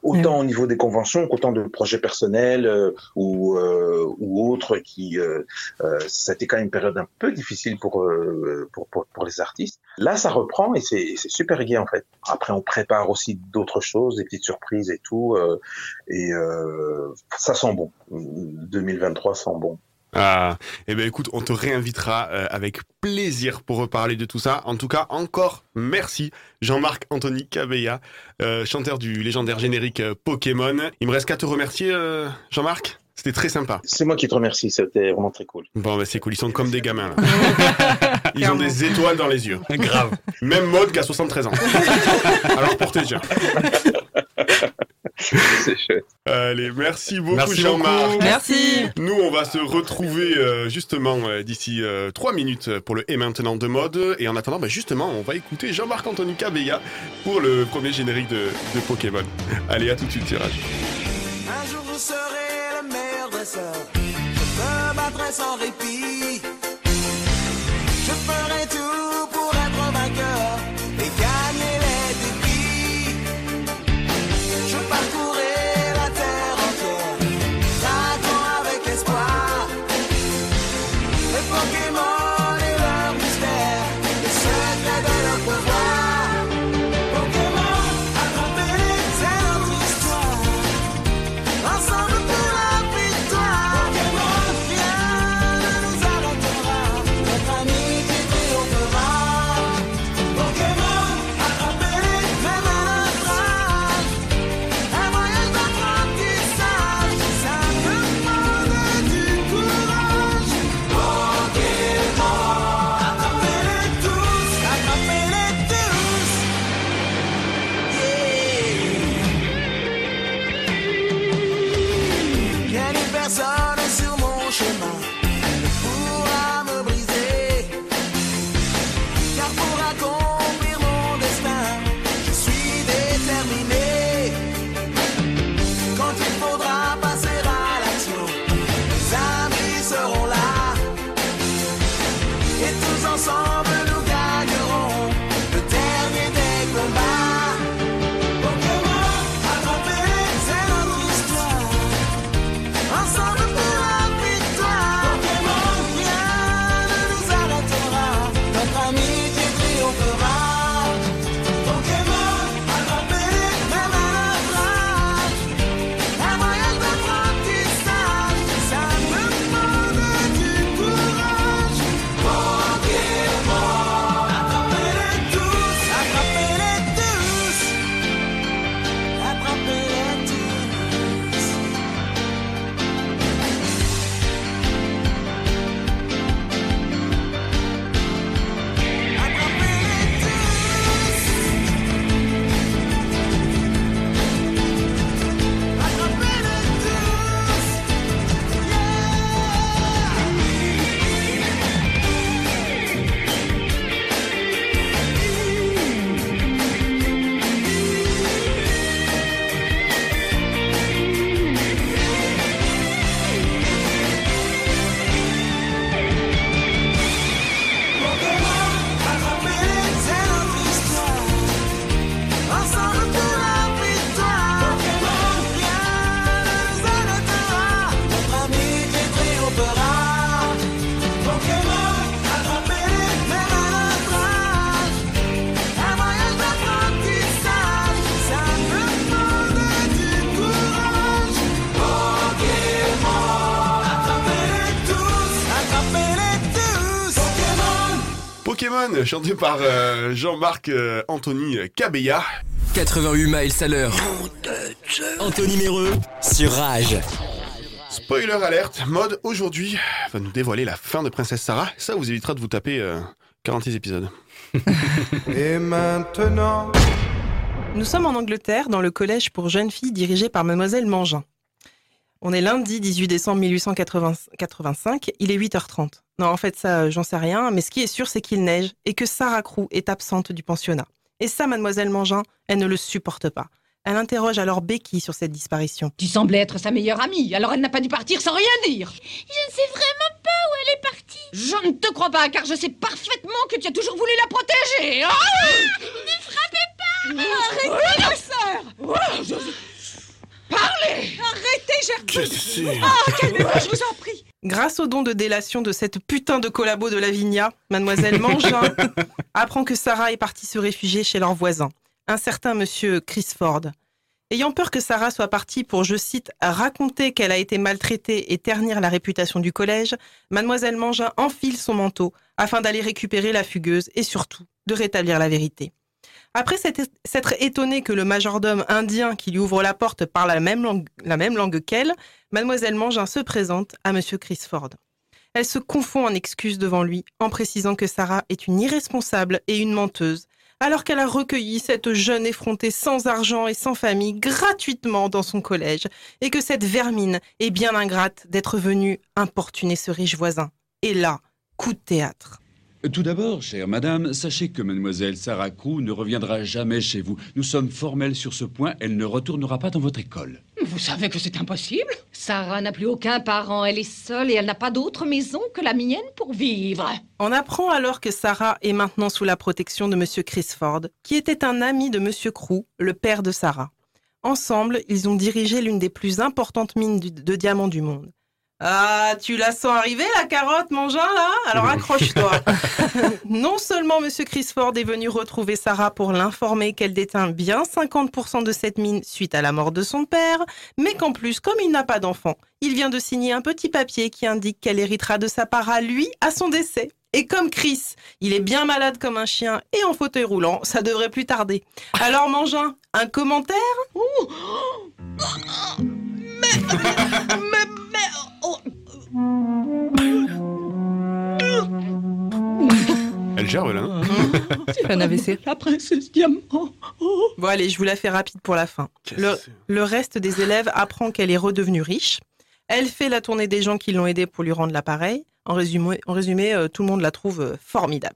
Euh, Autant au niveau des conventions qu'autant de projets personnels euh, ou, euh, ou autres qui... Euh, euh, ça a été quand même une période un peu difficile pour, euh, pour, pour, pour les artistes. Là, ça reprend et c'est c'est super gai en fait. Après, on prépare aussi d'autres choses, des petites surprises et tout. euh, et euh, ça sent bon. 2023 sent bon. Ah, eh ben écoute, on te réinvitera euh, avec plaisir pour reparler de tout ça. En tout cas, encore merci Jean-Marc Anthony Cabella, euh, chanteur du légendaire générique euh, Pokémon. Il me reste qu'à te remercier, euh, Jean-Marc. C'était très sympa. C'est moi qui te remercie, c'était vraiment très cool. Bon, bah c'est cool, ils sont comme des gamins. Là. Ils ont des étoiles dans les yeux. Grave. Même mode qu'à 73 ans. Alors pour te dire. C'est chouette. Allez, merci beaucoup Jean-Marc. Merci. Nous, on va se retrouver euh, justement euh, d'ici euh, trois minutes pour le Et maintenant de mode. Et en attendant, bah, justement, on va écouter Jean-Marc Anthony Cabella pour le premier générique de, de Pokémon. Allez, à tout de suite, tirage. Un jour le meilleur dresseur. Je me battrai sans répit. Chanté par euh, Jean-Marc euh, Anthony Cabella. 88 miles à l'heure. Anthony Méreux sur Rage. Spoiler alerte, mode aujourd'hui va nous dévoiler la fin de Princesse Sarah. Ça vous évitera de vous taper euh, 46 épisodes. Et maintenant. Nous sommes en Angleterre, dans le collège pour jeunes filles dirigé par Mademoiselle Mangin. On est lundi 18 décembre 1885, il est 8h30. Non, en fait, ça, j'en sais rien, mais ce qui est sûr, c'est qu'il neige et que Sarah Crew est absente du pensionnat. Et ça, Mademoiselle Mangin, elle ne le supporte pas. Elle interroge alors Becky sur cette disparition. Tu semblais être sa meilleure amie, alors elle n'a pas dû partir sans rien dire. Je ne sais vraiment pas où elle est partie. Je ne te crois pas, car je sais parfaitement que tu as toujours voulu la protéger. Ah Ne frappez pas Arrêtez, ma sœur Parlez Arrêtez, Gertrude Ah, calmez-vous, je vous en prie Grâce au don de délation de cette putain de collabo de Lavinia, Mademoiselle Mangin apprend que Sarah est partie se réfugier chez leur voisin, un certain monsieur Chris Ford. Ayant peur que Sarah soit partie pour, je cite, raconter qu'elle a été maltraitée et ternir la réputation du collège, Mademoiselle Mangin enfile son manteau afin d'aller récupérer la fugueuse et surtout de rétablir la vérité. Après s'être étonnée que le majordome indien qui lui ouvre la porte parle la même langue, la même langue qu'elle, Mademoiselle Mangin se présente à Monsieur Chris Ford. Elle se confond en excuses devant lui en précisant que Sarah est une irresponsable et une menteuse, alors qu'elle a recueilli cette jeune effrontée sans argent et sans famille gratuitement dans son collège, et que cette vermine est bien ingrate d'être venue importuner ce riche voisin. Et là, coup de théâtre. Tout d'abord, chère madame, sachez que mademoiselle Sarah Crew ne reviendra jamais chez vous. Nous sommes formels sur ce point, elle ne retournera pas dans votre école. Vous savez que c'est impossible Sarah n'a plus aucun parent, elle est seule et elle n'a pas d'autre maison que la mienne pour vivre. On apprend alors que Sarah est maintenant sous la protection de Monsieur Chris Ford, qui était un ami de Monsieur Crew, le père de Sarah. Ensemble, ils ont dirigé l'une des plus importantes mines de diamants du monde. Ah, tu la sens arriver, la carotte, mangin, là? Alors accroche-toi. non seulement Monsieur Chris Ford est venu retrouver Sarah pour l'informer qu'elle détient bien 50% de cette mine suite à la mort de son père, mais qu'en plus, comme il n'a pas d'enfant, il vient de signer un petit papier qui indique qu'elle héritera de sa part à lui à son décès. Et comme Chris, il est bien malade comme un chien et en fauteuil roulant, ça devrait plus tarder. Alors Mangin, un commentaire? Elle gerbe là. hein un AVC. La princesse Diamant. Bon allez, je vous la fais rapide pour la fin. Le, le reste des élèves apprend qu'elle est redevenue riche. Elle fait la tournée des gens qui l'ont aidée pour lui rendre l'appareil. En résumé, en résumé euh, tout le monde la trouve euh, formidable.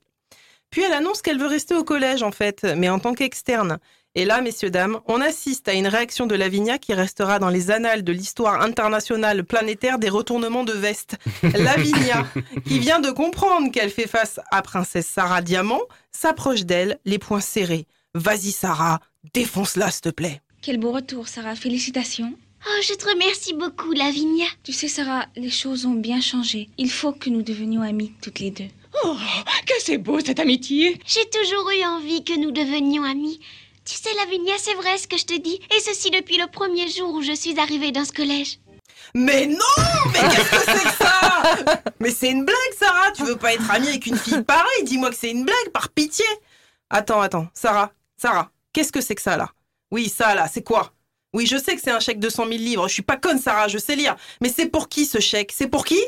Puis elle annonce qu'elle veut rester au collège en fait, mais en tant qu'externe. Et là, messieurs, dames, on assiste à une réaction de Lavinia qui restera dans les annales de l'histoire internationale planétaire des retournements de veste. Lavinia, qui vient de comprendre qu'elle fait face à Princesse Sarah Diamant, s'approche d'elle, les poings serrés. Vas-y Sarah, défonce-la s'il te plaît. Quel beau retour, Sarah. Félicitations. Oh, je te remercie beaucoup, Lavinia. Tu sais, Sarah, les choses ont bien changé. Il faut que nous devenions amies toutes les deux. Oh, que c'est beau cette amitié J'ai toujours eu envie que nous devenions amis. Tu sais, Lavinia, c'est vrai ce que je te dis. Et ceci depuis le premier jour où je suis arrivée dans ce collège. Mais non Mais qu'est-ce que c'est que ça? Mais c'est une blague, Sarah. Tu veux pas être amie avec une fille pareille? Dis-moi que c'est une blague, par pitié. Attends, attends, Sarah, Sarah, qu'est-ce que c'est que ça, là? Oui, ça, là, c'est quoi? Oui, je sais que c'est un chèque de 100 000 livres, je suis pas conne, Sarah, je sais lire. Mais c'est pour qui, ce chèque? C'est pour qui?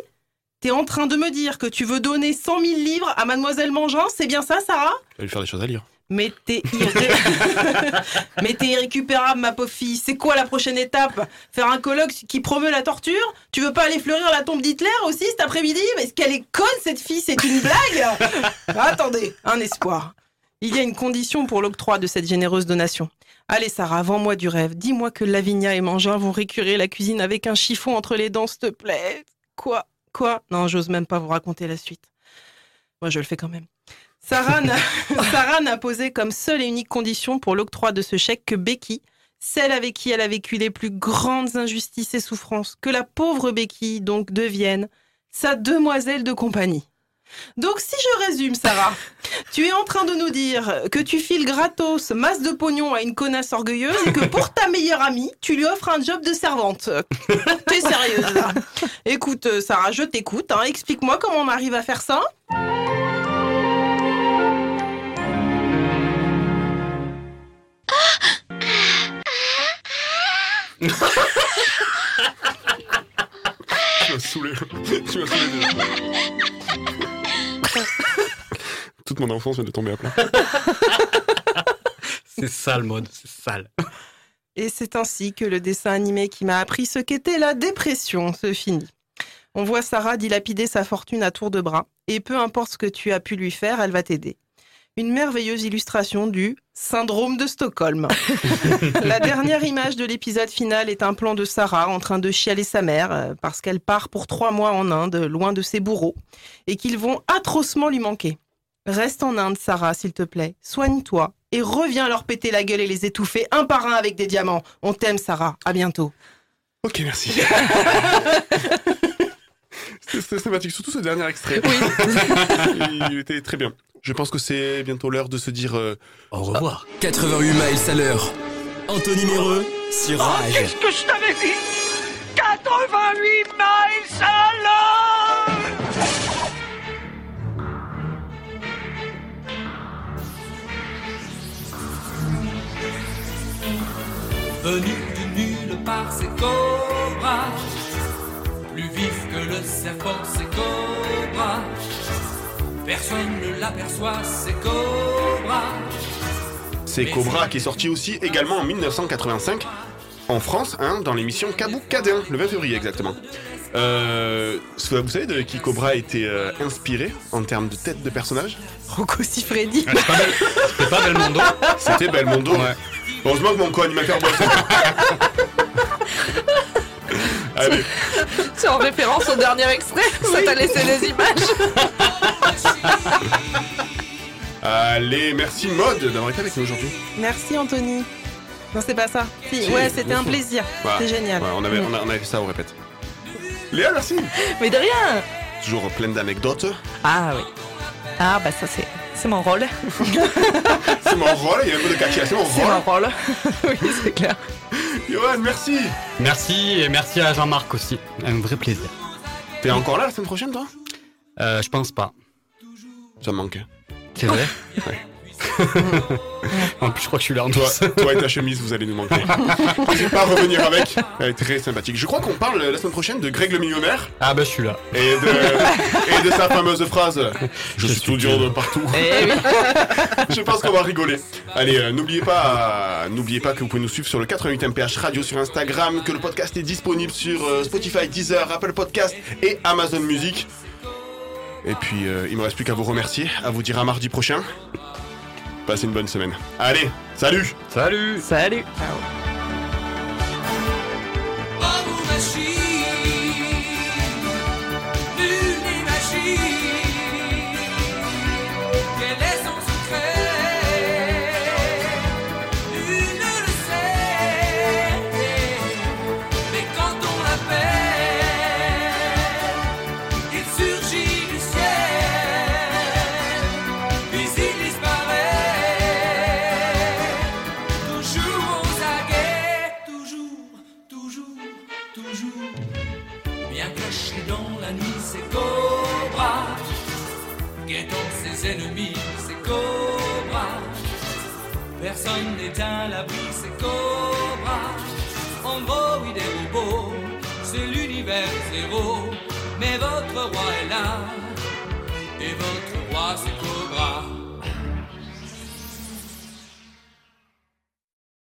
T'es en train de me dire que tu veux donner 100 000 livres à Mademoiselle Mangin, c'est bien ça, Sarah? Elle va lui faire des choses à lire. mais t'es irrécupérable, ma pauvre fille. C'est quoi la prochaine étape? Faire un colloque qui promeut la torture? Tu veux pas aller fleurir la tombe d'Hitler aussi cet après-midi? Mais est-ce qu'elle est conne, cette fille? C'est une blague Attendez, un espoir. Il y a une condition pour l'octroi de cette généreuse donation. Allez, Sarah, vends-moi du rêve. Dis-moi que Lavinia et Mangin vont récurer la cuisine avec un chiffon entre les dents, s'il te plaît. Quoi? Quoi? Non, j'ose même pas vous raconter la suite. Moi, je le fais quand même. Sarah n'a posé comme seule et unique condition pour l'octroi de ce chèque que Becky, celle avec qui elle a vécu les plus grandes injustices et souffrances, que la pauvre Becky donc devienne sa demoiselle de compagnie. Donc si je résume, Sarah, tu es en train de nous dire que tu files gratos masse de pognon à une connasse orgueilleuse et que pour ta meilleure amie, tu lui offres un job de servante. T'es sérieuse là Écoute, Sarah, je t'écoute. hein. Explique-moi comment on arrive à faire ça Tu m'as saoulé. Tu m'as saoulé déjà. Toute mon enfance vient de tomber à plat. C'est sale, mode, c'est sale. Et c'est ainsi que le dessin animé qui m'a appris ce qu'était la dépression se finit. On voit Sarah dilapider sa fortune à tour de bras, et peu importe ce que tu as pu lui faire, elle va t'aider. Une merveilleuse illustration du syndrome de Stockholm. la dernière image de l'épisode final est un plan de Sarah en train de chialer sa mère euh, parce qu'elle part pour trois mois en Inde, loin de ses bourreaux, et qu'ils vont atrocement lui manquer. Reste en Inde, Sarah, s'il te plaît. Soigne-toi et reviens leur péter la gueule et les étouffer un par un avec des diamants. On t'aime, Sarah. À bientôt. Ok, merci. C'était sympathique, surtout ce dernier extrait. Il était très bien. Je pense que c'est bientôt l'heure de se dire euh, au revoir. 88 miles à l'heure. Anthony Méreux sur Rage. Qu'est-ce que je t'avais dit? 88 miles à l'heure Venu de nulle part, c'est Cobra. Plus vif que le serpent, c'est Cobra. Personne ne l'aperçoit, c'est Cobra. C'est Cobra qui est sorti aussi également en 1985 en France, hein, dans l'émission Kabou Cadin, le 20 février exactement. Euh, vous savez de qui Cobra a été euh, inspiré en termes de tête de personnage? Rocco Siffredi. C'était pas Belmondo C'était Belmondo. Heureusement que mon co-animateur bosse. Allez, C'est en référence au dernier extrait Ça t'a laissé des images allez, merci Mode d'avoir été avec nous aujourd'hui. Merci, Anthony. Non, c'est pas ça. Si, Si, ouais, c'était un plaisir. Voilà. C'était génial. Ouais, on, avait, on, a- on avait fait ça, on répète. Léa, merci. Mais de rien Toujours pleine d'anecdotes. Ah oui. Ah bah ça c'est c'est mon rôle. C'est mon rôle, il y a un peu de cachet, c'est mon C'est mon rôle. rôle. oui, c'est clair. Johan, merci. Merci et merci à Jean-Marc aussi. Un vrai plaisir. T'es encore là la semaine prochaine, toi? Euh, je pense pas. Ça manque. C'est vrai? Ouais. En plus, je crois que je suis là en Toi, toi et ta chemise, vous allez nous manquer. N'hésitez pas à revenir avec. Elle est très sympathique. Je crois qu'on parle la semaine prochaine de Greg le millionnaire Ah bah je suis là. et de, et de sa fameuse phrase Je, suis tout dur de partout. Eh Je pense qu'on va rigoler. Allez, euh, n'oubliez pas, euh, n'oubliez pas que vous pouvez nous suivre sur le 88 MPH Radio sur Instagram, que le podcast est disponible sur euh, Spotify, Deezer, Apple Podcast et Amazon Music. Et puis, il me reste plus qu'à vous remercier, à vous dire à mardi prochain. Passez une bonne semaine. Allez, salut. Salut. Salut. Bravo Personne n'est à l'abri, c'est Cobra. Android et robots, c'est l'univers zéro. Mais votre roi est là. Et votre roi, c'est